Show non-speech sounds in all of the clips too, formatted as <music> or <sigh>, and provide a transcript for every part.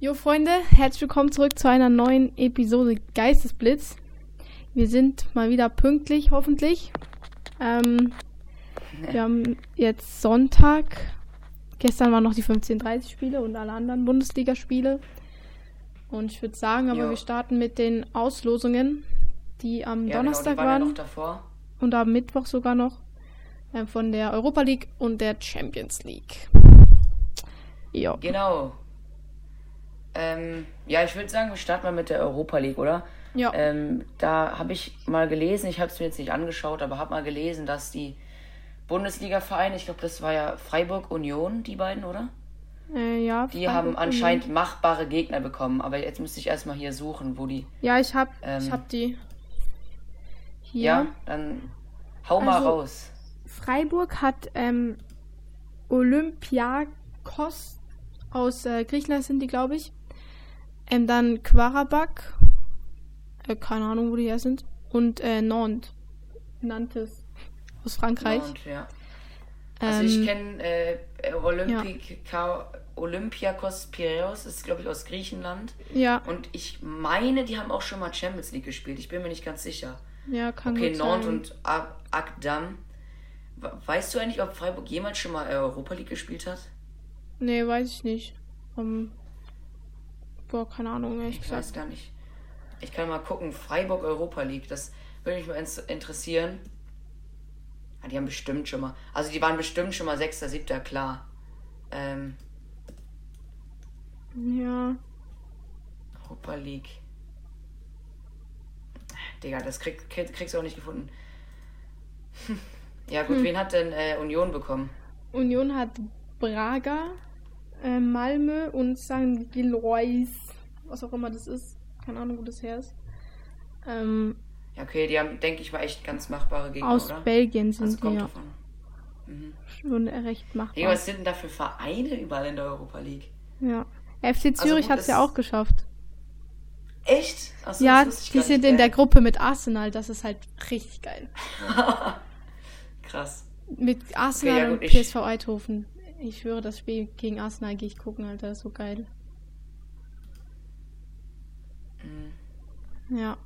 Jo Freunde, herzlich willkommen zurück zu einer neuen Episode Geistesblitz. Wir sind mal wieder pünktlich, hoffentlich. Ähm, wir haben jetzt Sonntag. Gestern waren noch die 15:30 Spiele und alle anderen Bundesligaspiele. Und ich würde sagen, aber Jo. wir starten mit den Auslosungen, die am Ja, Donnerstag genau, die waren ja waren noch davor. und am Mittwoch sogar noch ähm, von der Europa League und der Champions League. Jo. Genau. Ähm, ja, ich würde sagen, wir starten mal mit der Europa League, oder? Ja. Ähm, da habe ich mal gelesen, ich habe es mir jetzt nicht angeschaut, aber habe mal gelesen, dass die Bundesliga-Vereine, ich glaube, das war ja Freiburg Union, die beiden, oder? Äh, ja, Die Freiburg haben anscheinend machbare Gegner bekommen, aber jetzt müsste ich erstmal hier suchen, wo die. Ja, ich hab, ich Ähm, hab die. Hier. Ja, dann hau mal Also- raus. Freiburg hat ähm, Olympiakos aus äh, Griechenland sind die, glaube ich. Ähm, dann Quarabak. Äh, keine Ahnung, wo die her sind. Und äh, Nantes. Nantes. Aus Frankreich. Und, ja. Also ich Ähm, kenne äh, Olympika, Olympiakos Piraeus, ist glaube ich aus Griechenland. ja, Und ich meine, die haben auch schon mal Champions League gespielt. Ich bin mir nicht ganz sicher. ja, kann Okay, Nantes und Akdam. We- Weißt du eigentlich, ob Freiburg jemals schon mal Europa League gespielt hat? Nee, weiß ich nicht. Um, boah, keine Ahnung, ehrlich Ich gesagt. weiß gar nicht. Ich kann mal gucken. Freiburg Europa League. Das würde mich mal interessieren. Ah, die haben bestimmt schon mal. Also die waren bestimmt schon mal Sechster, Siebter, klar. Ähm, Ja. Europa League. Digga, das krieg, krieg, kriegst du auch nicht gefunden. <laughs> ja gut, wen hat denn äh, Union bekommen? Union hat Braga, äh, Malmö und St. Gillois. Was auch immer das ist. Keine Ahnung, wo das her ist. Ähm, Ja, okay, die haben, denke ich mal, echt ganz machbare Gegner, aus oder? Belgien sind Also die ja davon. Mhm. schon recht machbar. Digga, was sind denn da für Vereine überall in der Europa League? Ja. FC Zürich gut, hat es ja auch geschafft. Echt? Achso, ja, die sind in der. Gruppe mit Arsenal. Das ist halt richtig geil. <laughs> Krass. Mit Arsenal ja, gut, und PSV Eindhoven. Ich schwöre, das Spiel gegen Arsenal gehe ich gucken, Alter. Ist so geil. Mhm. Ja.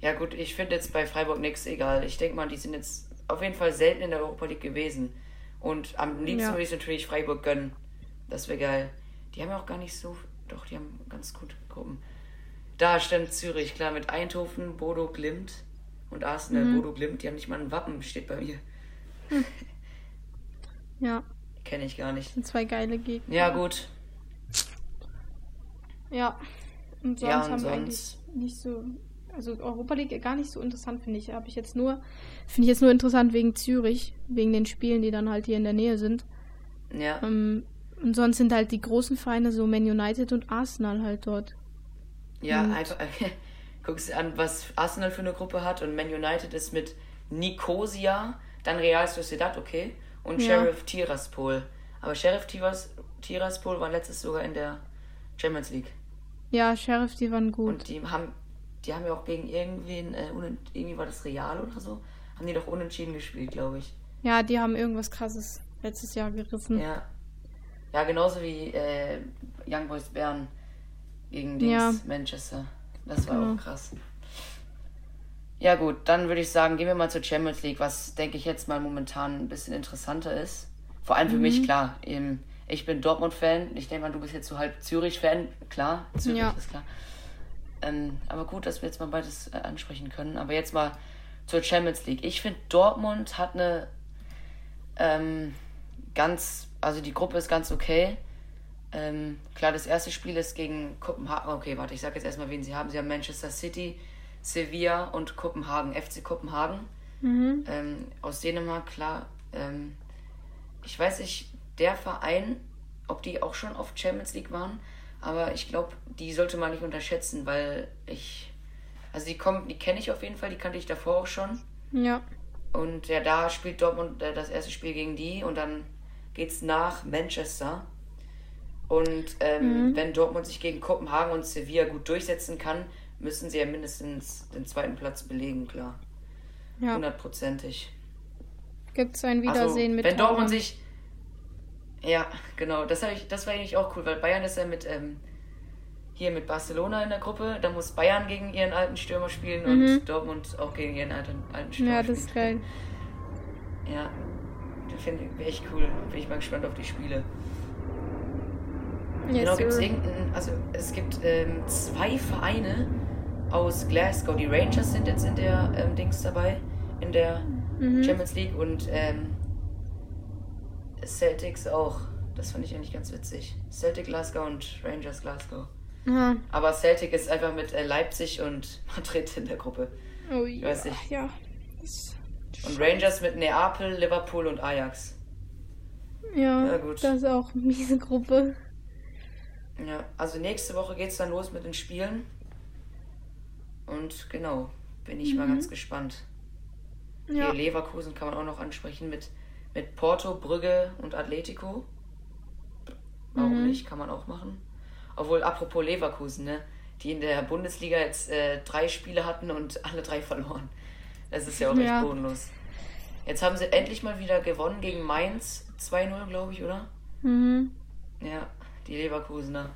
Ja gut, ich finde jetzt bei Freiburg nichts egal. Ich denke mal, die sind jetzt auf jeden Fall selten in der Europa League gewesen. Und am liebsten Ja. würde ich natürlich Freiburg gönnen. Das wäre geil. Die haben ja auch gar nicht so. Doch, die haben ganz gute Gruppen. Da stimmt Zürich, klar, mit Eindhoven, Bodo Glimt und Arsenal, Mhm. Bodo Glimt, die haben nicht mal ein Wappen, steht bei mir. Ja. Kenne ich gar nicht. Sind zwei geile Gegner. Ja, gut. Ja. Und sonst Ja, und haben wir sonst- eigentlich nicht so. Also Europa League gar nicht so interessant, finde ich. Habe ich jetzt nur. Finde ich jetzt nur interessant wegen Zürich, wegen den Spielen, die dann halt hier in der Nähe sind. Ja. Ähm, und sonst sind halt die großen Vereine so Man United und Arsenal halt dort. Ja, Und- einfach. <laughs> Guckst dir an, was Arsenal für eine Gruppe hat und Man United ist mit Nicosia, dann Real Sociedad, okay, und Ja. Sheriff Tiraspol. Aber Sheriff Tiras, Tiraspol war letztes sogar in der Champions League. Ja, Sheriff, die waren gut. Und die haben, die haben ja auch gegen irgendwen, äh, irgendwie war das Real oder so, haben die doch unentschieden gespielt, glaube ich. Ja, die haben irgendwas krasses letztes Jahr gerissen. Ja. Ja, genauso wie äh, Young Boys Bern gegen Dings Ja. Manchester. Das war Genau. auch krass. Ja gut, dann würde ich sagen, gehen wir mal zur Champions League, was denke ich jetzt mal momentan ein bisschen interessanter ist. Vor allem für Mhm. mich, klar. Eben, ich bin Dortmund-Fan. Ich denke mal, du bist jetzt so halb Zürich-Fan. Klar, Zürich Ja. ist klar. Ähm, aber gut, dass wir jetzt mal beides äh, ansprechen können. Aber jetzt mal zur Champions League. Ich finde, Dortmund hat eine ähm, ganz, also die Gruppe ist ganz okay. Ähm, klar, das erste Spiel ist gegen Kopenhagen. Okay, warte, ich sage jetzt erstmal, wen sie haben. Sie haben Manchester City, Sevilla und Kopenhagen, FC Kopenhagen. Mhm. Ähm, aus Dänemark, klar. Ähm, ich weiß nicht, der Verein, ob die auch schon auf Champions League waren, aber ich glaube, die sollte man nicht unterschätzen, weil ich. Also die kommen, die kenne ich auf jeden Fall, die kannte ich davor auch schon. Ja. Und ja, da spielt Dortmund äh, das erste Spiel gegen die und dann geht's nach Manchester. Und ähm, Mhm. wenn Dortmund sich gegen Kopenhagen und Sevilla gut durchsetzen kann, müssen sie ja mindestens den zweiten Platz belegen, klar. Ja. Hundertprozentig. Gibt es ein Also, Wiedersehen mit wenn Dortmund sich. Ja, genau, das, ich, das war eigentlich auch cool, weil Bayern ist ja mit ähm, hier mit Barcelona in der Gruppe. Da muss Bayern gegen ihren alten Stürmer spielen und Mhm. Dortmund auch gegen ihren alten, alten Stürmer Ja, das ist geil. Ja, das finde ich echt cool. Bin ich mal gespannt auf die Spiele. Yes, genau, gibt es irgendeinen, also es gibt ähm, zwei Vereine aus Glasgow. Die Rangers sind jetzt in der ähm, Dings dabei, in der Mhm. Champions League und ähm, Celtics auch. Das fand ich eigentlich ganz witzig. Celtic Glasgow und Rangers Glasgow. Aha. Aber Celtic ist einfach mit äh, Leipzig und <laughs> Madrid in der Gruppe. Oh ja. weiß nicht. Ja. Und Rangers mit Neapel, Liverpool und Ajax. Ja, Ja, gut. das ist auch eine miese Gruppe. Ja, also nächste Woche geht's dann los mit den Spielen. Und genau, bin ich mal Mhm. ganz gespannt. Ja. Hier Leverkusen kann man auch noch ansprechen mit, mit Porto, Brügge und Atletico. Warum Mhm. nicht? Kann man auch machen. Obwohl, apropos Leverkusen, ne? Die in der Bundesliga jetzt äh, drei Spiele hatten und alle drei verloren. Das ist ja auch Ja. echt bodenlos. Jetzt haben sie endlich mal wieder gewonnen gegen Mainz. 2-0, glaube ich, oder? Mhm. Ja, die Leverkusener.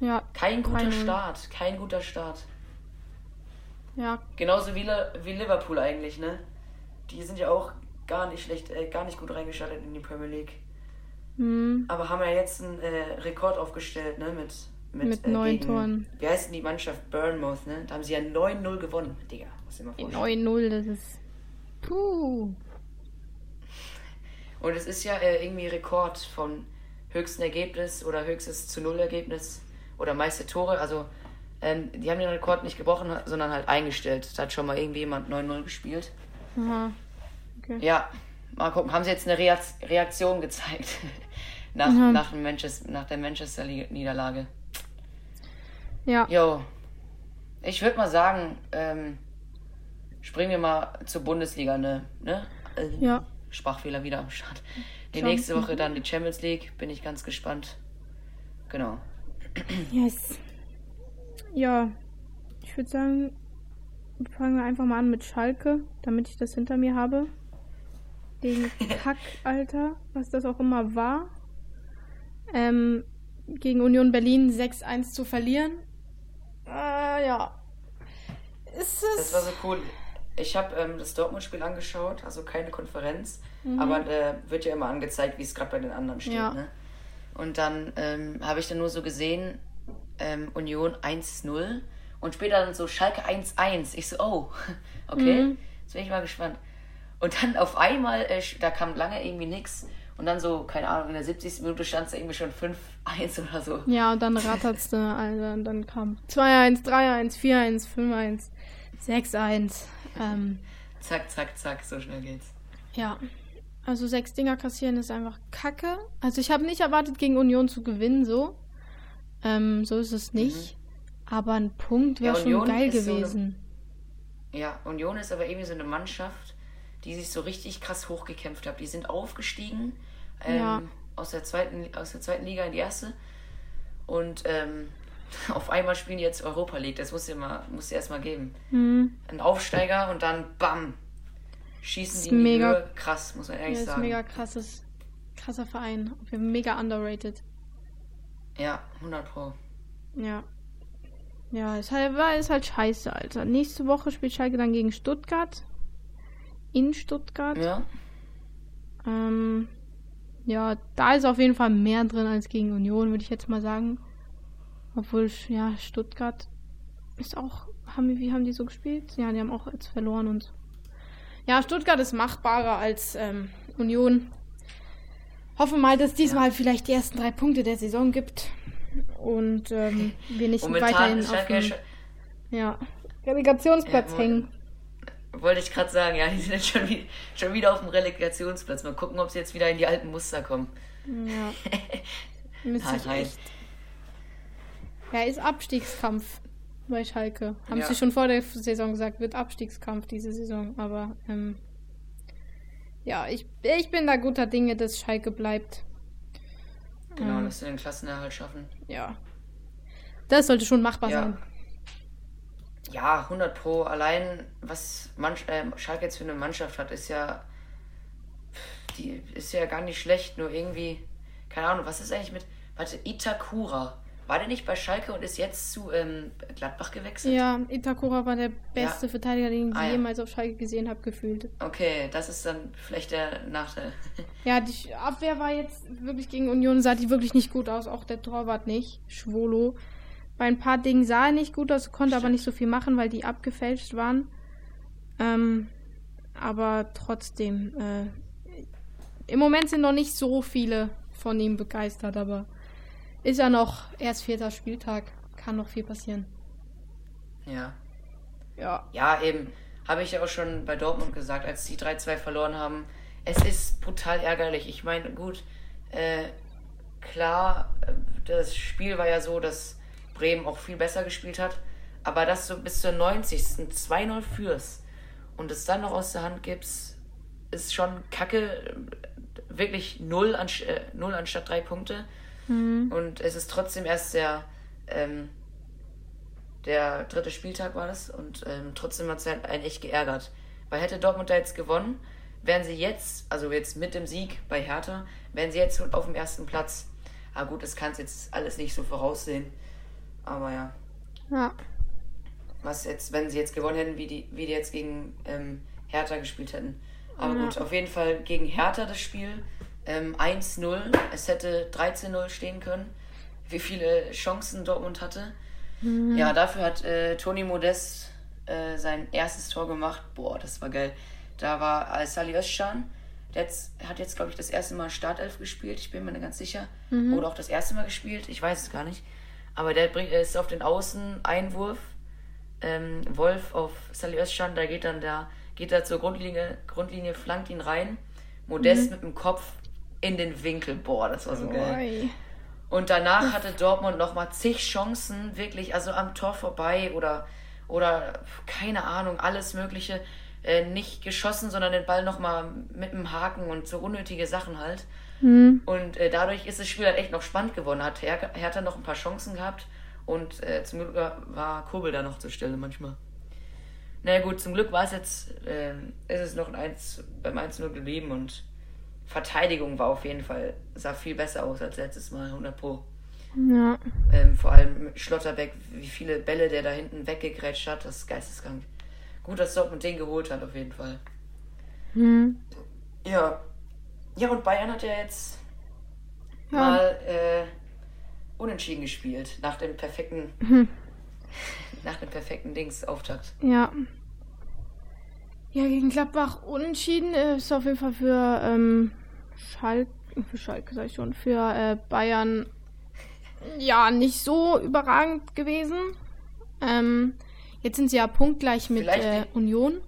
Ja. Kein guter 3-0. Start. Kein guter Start. Ja. Genauso wie, wie Liverpool eigentlich, ne? Die sind ja auch gar nicht schlecht, äh, gar nicht gut reingestartet in die Premier League. Mhm. Aber haben ja jetzt einen äh, Rekord aufgestellt, ne? Mit, mit, Mit äh, neun gegen, Toren. Wie heißt denn die Mannschaft? Bournemouth, ne? Da haben sie ja 9-0 gewonnen. Digga, muss ich mal vorstellen. 9-0, das ist. Puh. Und es ist ja äh, irgendwie Rekord von höchsten Ergebnis oder höchstes zu Null Ergebnis oder meiste Tore. Also ähm, die haben den Rekord nicht gebrochen, sondern halt eingestellt. Da hat schon mal irgendwie jemand 9-0 gespielt. Aha. Okay. Ja, mal gucken. Haben sie jetzt eine Reaktion gezeigt <laughs> nach, Mhm. nach, dem Manchester, nach der Manchester-Niederlage? Ja. Jo, ich würde mal sagen, ähm, springen wir mal zur Bundesliga, ne? ne? Äh, Ja. Sprachfehler wieder am Start. Die Schon. nächste Woche dann die Champions League, bin ich ganz gespannt. Genau. Yes. Ja. Ich würde sagen, fangen wir einfach mal an mit Schalke, damit ich das hinter mir habe. Den Kack, Alter, was das auch immer war. Ähm, gegen Union Berlin 6-1 zu verlieren. Ah, ja. Ist es. Das war so cool. Ich habe ähm, das Dortmund-Spiel angeschaut, also keine Konferenz, aber äh, wird ja immer angezeigt, wie es gerade bei den anderen steht. Mhm. Ja. Ne? Und dann ähm, habe ich dann nur so gesehen, ähm, Union 1-0 und später dann so Schalke 1-1. Ich so, oh, <laughs> okay, Mhm. jetzt bin ich mal gespannt. Und dann auf einmal, äh, da kam lange irgendwie nichts und dann so, keine Ahnung, in der 70. Minute stand es irgendwie schon 5-1 oder so. Ja, und dann rattert's Alter. Und dann kam 2-1, 3-1, 4-1, 5-1, 6-1. Ähm, Zack, zack, zack, so schnell geht's. ja. Also sechs Dinger kassieren ist einfach kacke. Also ich habe nicht erwartet, gegen Union zu gewinnen, so. Ähm, so ist es nicht. Aber ein Punkt wäre Ja, schon geil ist so eine- gewesen. Ja, Union ist aber irgendwie so eine Mannschaft, die sich so richtig krass hochgekämpft hat. Die sind aufgestiegen ähm, Ja. aus, der zweiten, aus der zweiten Liga in die erste. Und ähm, <laughs> auf einmal spielen die jetzt Europa League. Das muss dir mal, muss erstmal geben. Hm. Ein Aufsteiger und dann BAM! Schießen die in die mega- Höhe. Krass, muss man Ja, ehrlich ist sagen. mega krasses, krasser Verein. Mega underrated. Ja, 100 Pro. Ja. Ja, ist halt, ist halt scheiße, Alter. Nächste Woche spielt Schalke dann gegen Stuttgart. In Stuttgart. Ja, Ähm, ja, da ist auf jeden Fall mehr drin als gegen Union, würde ich jetzt mal sagen. Obwohl, ja, Stuttgart ist auch. Haben, wie haben die so gespielt? Ja, die haben auch jetzt verloren und. Ja, Stuttgart ist machbarer als ähm, Union. Hoffen mal, dass diesmal halt vielleicht die ersten drei Punkte der Saison gibt. Und ähm, wir nicht momentan weiterhin auf dem ja, Relegationsplatz Ja, hängen. wollte ich gerade sagen, ja, die sind jetzt schon, wie, schon wieder auf dem Relegationsplatz. Mal gucken, ob sie jetzt wieder in die alten Muster kommen. Ja. <laughs> Müsste ich echt. Ja, ist Abstiegskampf bei Schalke. Haben Ja. sie schon vor der Saison gesagt, wird Abstiegskampf diese Saison. Aber ähm, ja, ich, ich bin da guter Dinge, dass Schalke bleibt. Genau, Ähm, dass sie den Klassenerhalt schaffen. ja. Das sollte schon machbar Ja. sein. Ja, 100 Pro. Allein, was Mann, äh, Schalke jetzt für eine Mannschaft hat, ist ja. Die ist ja gar nicht schlecht, nur irgendwie. Keine Ahnung, was ist eigentlich mit. Warte, Itakura. War der nicht bei Schalke und ist jetzt zu ähm, Gladbach gewechselt? Ja, Itakura war der beste Ja. Verteidiger, den ich Ah, ja. jemals auf Schalke gesehen habe, gefühlt. Okay, das ist dann vielleicht der Nachteil. <laughs> Ja, die Abwehr war jetzt wirklich gegen Union, sah die wirklich nicht gut aus. Auch der Torwart nicht, Schwolo. Bei ein paar Dingen sah er nicht gut aus, konnte aber Stimmt. nicht so viel machen, weil die abgefälscht waren. Ähm, aber trotzdem, äh, im Moment sind noch nicht so viele von ihm begeistert, aber ist ja noch erst vierter Spieltag, kann noch viel passieren. ja. Ja. Ja, eben. Habe ich ja auch schon bei Dortmund gesagt, als die 3-2 verloren haben. Es ist brutal ärgerlich. Ich meine, gut, äh, klar, äh, das Spiel war ja so, dass Bremen auch viel besser gespielt hat. Aber dass du bis zur 90. 2-0 führst und es dann noch aus der Hand gibst, ist schon kacke. Wirklich 0, an, äh, 0 anstatt 3 Punkte. Mhm. Und es ist trotzdem erst der, ähm, der dritte Spieltag war das. Und ähm, trotzdem hat es halt einen echt geärgert. Weil hätte Dortmund da jetzt gewonnen, wären sie jetzt, also jetzt mit dem Sieg bei Hertha, wären sie jetzt auf dem ersten Platz. Aber gut, das kannst jetzt alles nicht so voraussehen. Aber ja, Ja. was jetzt, wenn sie jetzt gewonnen hätten, wie die, wie die jetzt gegen ähm, Hertha gespielt hätten. Aber Ja. gut, auf jeden Fall gegen Hertha das Spiel. Ähm, 1-0. Es hätte 13-0 stehen können. Wie viele Chancen Dortmund hatte. Ja, dafür hat äh, Toni Modest äh, sein erstes Tor gemacht. Boah, das war geil. Da war äh, Salih Özcan. Der jetzt, hat jetzt, glaube ich, das erste Mal Startelf gespielt. Ich bin mir nicht ganz sicher. Oder auch das erste Mal gespielt. Ich weiß es gar nicht. Aber der bringt, er ist auf den Außeneinwurf. Ähm, Wolf auf Salih Özcan. Da geht dann der, geht er zur Grundlinie, Grundlinie, flankt ihn rein. Modest mit dem Kopf in den Winkel. Boah, das war so geil. Und danach hatte Dortmund nochmal zig Chancen, wirklich, also am Tor vorbei oder, oder keine Ahnung, alles Mögliche. Äh, nicht geschossen, sondern den Ball nochmal mit dem Haken und so unnötige Sachen halt. Mhm. Und äh, dadurch ist das Spiel halt echt noch spannend geworden. Hat Her Hertha noch ein paar Chancen gehabt und äh, zum Glück war- Kurbel da noch zur Stelle manchmal. Na naja, gut, zum Glück war es jetzt, äh, ist es noch ein 1, beim 1-0 geblieben und Verteidigung war auf jeden Fall, sah viel besser aus als letztes Mal, 100 Pro. Ja. Ähm, vor allem Schlotterbeck, wie viele Bälle der da hinten weggegrätscht hat, das ist geisteskrank. Gut, dass Dortmund den geholt hat, auf jeden Fall. Mhm. Ja. Ja, und Bayern hat ja jetzt Ja. mal äh, unentschieden gespielt, nach dem perfekten, Mhm. <laughs> nach dem perfekten Dings-Auftakt. Ja. Ja, gegen Gladbach unentschieden äh, ist auf jeden Fall für ähm, Schalke, für Schalke sag ich schon, für äh, Bayern ja nicht so überragend gewesen. Ähm, jetzt sind sie ja punktgleich mit äh, Union.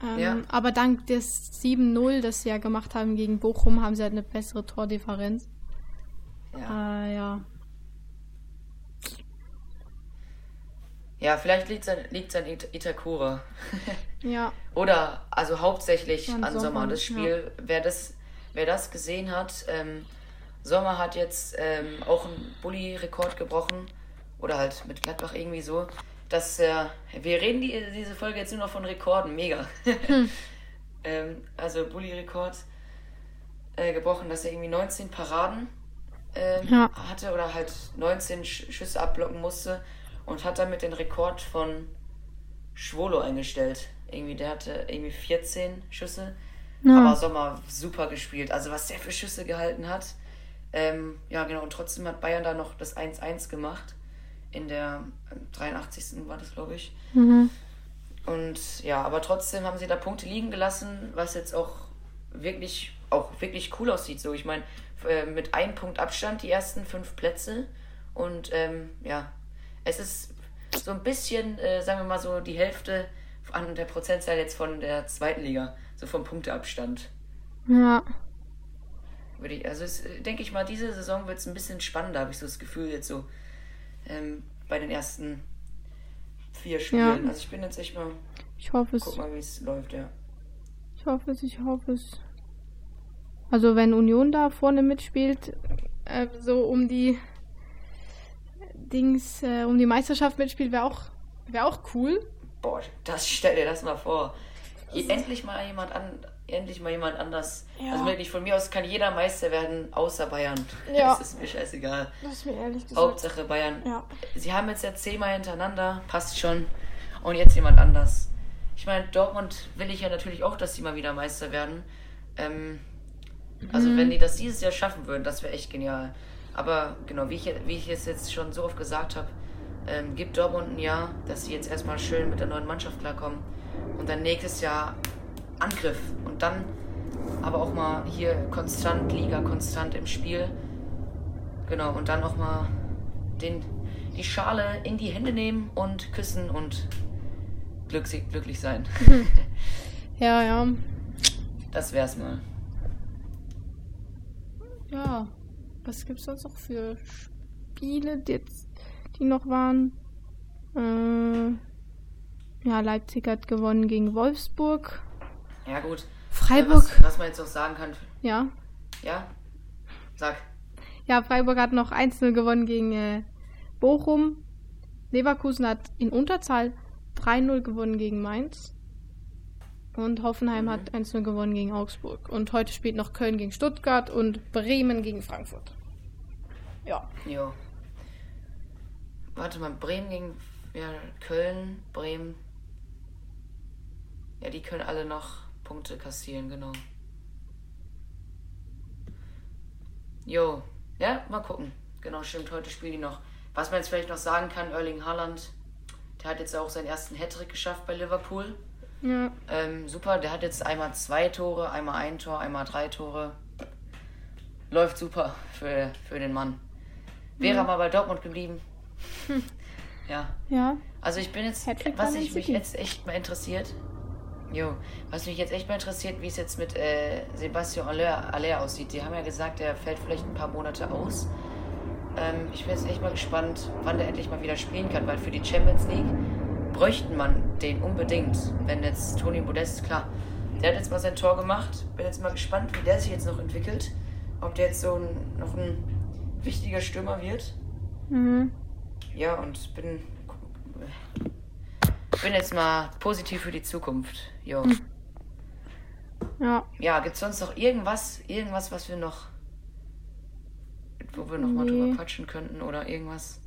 Ähm, Ja. Aber dank des 7-0, das sie ja gemacht haben gegen Bochum, haben sie halt eine bessere Tordifferenz. Ja. Äh, ja. Ja, vielleicht liegt es an, liegt's an It Itakura. <laughs> Ja. Oder, also hauptsächlich An an Sommer. Sommer, Das Spiel, wer, das, wer das gesehen hat, ähm, Sommer hat jetzt ähm, auch einen Bulli-Rekord gebrochen. Oder halt mit Gladbach irgendwie so. Dass er, wir reden die, diese Folge jetzt nur noch von Rekorden, mega. <laughs> ähm, also Bulli-Rekord äh, gebrochen, dass er irgendwie 19 Paraden ähm, Ja. hatte oder halt 19 Sch Schüsse abblocken musste und hat damit den Rekord von Schwolo eingestellt. Irgendwie, der hatte irgendwie 14 Schüsse. Ja. Aber Sommer super gespielt. Also was der für Schüsse gehalten hat. Ähm, ja, genau. Und trotzdem hat Bayern da noch das 1-1 gemacht. In der ähm, 83. war das, glaube ich. Mhm. Und ja, aber trotzdem haben sie da Punkte liegen gelassen, was jetzt auch wirklich, auch wirklich cool aussieht. So, ich meine, äh, mit einem Punkt Abstand die ersten fünf Plätze. Und ähm, ja, es ist so ein bisschen, äh, sagen wir mal so, die Hälfte an der Prozentzahl jetzt von der zweiten Liga, so vom Punkteabstand. Ja. Würde ich, also es, äh, denke ich mal, diese Saison wird es ein bisschen spannender, habe ich so das Gefühl jetzt so ähm, bei den ersten vier Spielen. Ja. Also ich bin jetzt echt mal, Ich hoffe es. guck mal, wie es läuft, ja. Ich hoffe es, ich hoffe es. Also wenn Union da vorne mitspielt, äh, so um die Dings, äh, um die Meisterschaft mitspielt, wäre auch, wäre auch cool. Boah, das stell dir das mal vor. je, endlich mal jemand an, endlich mal jemand anders. Ja. Also wirklich von mir aus kann jeder Meister werden, außer Bayern. Ja. Das ist mir scheißegal. Das ist mir ehrlich gesagt. Hauptsache Bayern. Ja. Sie haben jetzt ja zehnmal hintereinander, passt schon. Und jetzt jemand anders. Ich meine, Dortmund will ich ja natürlich auch, dass sie mal wieder Meister werden. Ähm, also Mhm. wenn die das dieses Jahr schaffen würden, das wäre echt genial. Aber genau, wie ich, wie ich es jetzt schon so oft gesagt habe, ähm, gibt Dortmund ein Jahr, dass sie jetzt erstmal schön mit der neuen Mannschaft klarkommen. Und dann nächstes Jahr Angriff. Und dann aber auch mal hier konstant, Liga konstant im Spiel. Genau, und dann auch mal den, die Schale in die Hände nehmen und küssen und glücklich, glücklich sein. <laughs> Ja, ja. Das wär's mal. Ja. Was gibt's sonst noch für Spiele, die jetzt, die noch waren? Äh, ja, Leipzig hat gewonnen gegen Wolfsburg. Ja, gut. Freiburg. Was, was man jetzt noch sagen kann. Ja. Ja? Sag. Ja, Freiburg hat noch 1-0 gewonnen gegen äh, Bochum. Leverkusen hat in Unterzahl 3-0 gewonnen gegen Mainz. Und Hoffenheim Mhm. hat 1-0 gewonnen gegen Augsburg. Und heute spielt noch Köln gegen Stuttgart und Bremen gegen Frankfurt. Ja. Jo. Warte mal, Bremen gegen ja, Köln, Bremen. Ja, die können alle noch Punkte kassieren, genau. Jo. Ja, mal gucken. Genau, stimmt, heute spielen die noch. Was man jetzt vielleicht noch sagen kann, Erling Haaland, der hat jetzt auch seinen ersten Hattrick geschafft bei Liverpool. Ja. Ähm, super, der hat jetzt einmal zwei Tore, einmal ein Tor, einmal drei Tore. Läuft super für, für den Mann. Wäre er mal bei Dortmund geblieben. ja. Ja. Also ich bin jetzt, Hattrick was ich mich jetzt echt mal interessiert, jo, was mich jetzt echt mal interessiert, wie es jetzt mit äh, Sebastian Aller, Aller aussieht. Die haben ja gesagt, der fällt vielleicht ein paar Monate aus. Ähm, ich bin jetzt echt mal gespannt, wann der endlich mal wieder spielen kann, weil für die Champions League bräuchten man den unbedingt. Wenn jetzt Toni Modest, klar, der hat jetzt mal sein Tor gemacht. Bin jetzt mal gespannt, wie der sich jetzt noch entwickelt. Ob der jetzt so ein, noch ein wichtiger Stürmer wird. Mhm. Ja, und bin, bin jetzt mal positiv für die Zukunft. Jo. Ja. Ja, gibt's sonst noch irgendwas, irgendwas, was wir noch, wo wir noch mal Nee. drüber quatschen könnten oder irgendwas?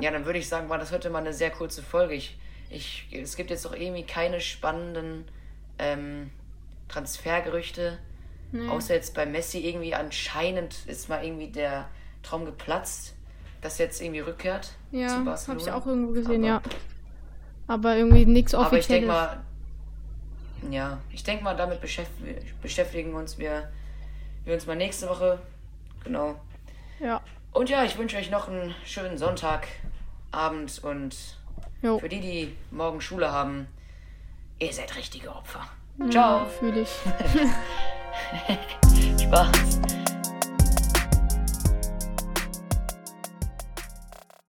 Ja, dann würde ich sagen, war das heute mal eine sehr kurze Folge. Ich, ich, es gibt jetzt auch irgendwie keine spannenden ähm, Transfergerüchte. Nee. Außer jetzt bei Messi irgendwie anscheinend ist mal irgendwie der Traum geplatzt, dass er jetzt irgendwie rückkehrt Ja, zu habe Barcelona. ich auch irgendwo gesehen, Aber- ja. Aber irgendwie nichts Aber ich denke Offizielles. mal, ja, ich denke mal, damit beschäftigen, uns wir, wir uns mal nächste Woche. Genau. Ja. Und ja, ich wünsche euch noch einen schönen Sonntagabend und Jo. für die, die morgen Schule haben, ihr seid richtige Opfer. Ja, Ciao. Fühle ich. <laughs> <laughs> je pense.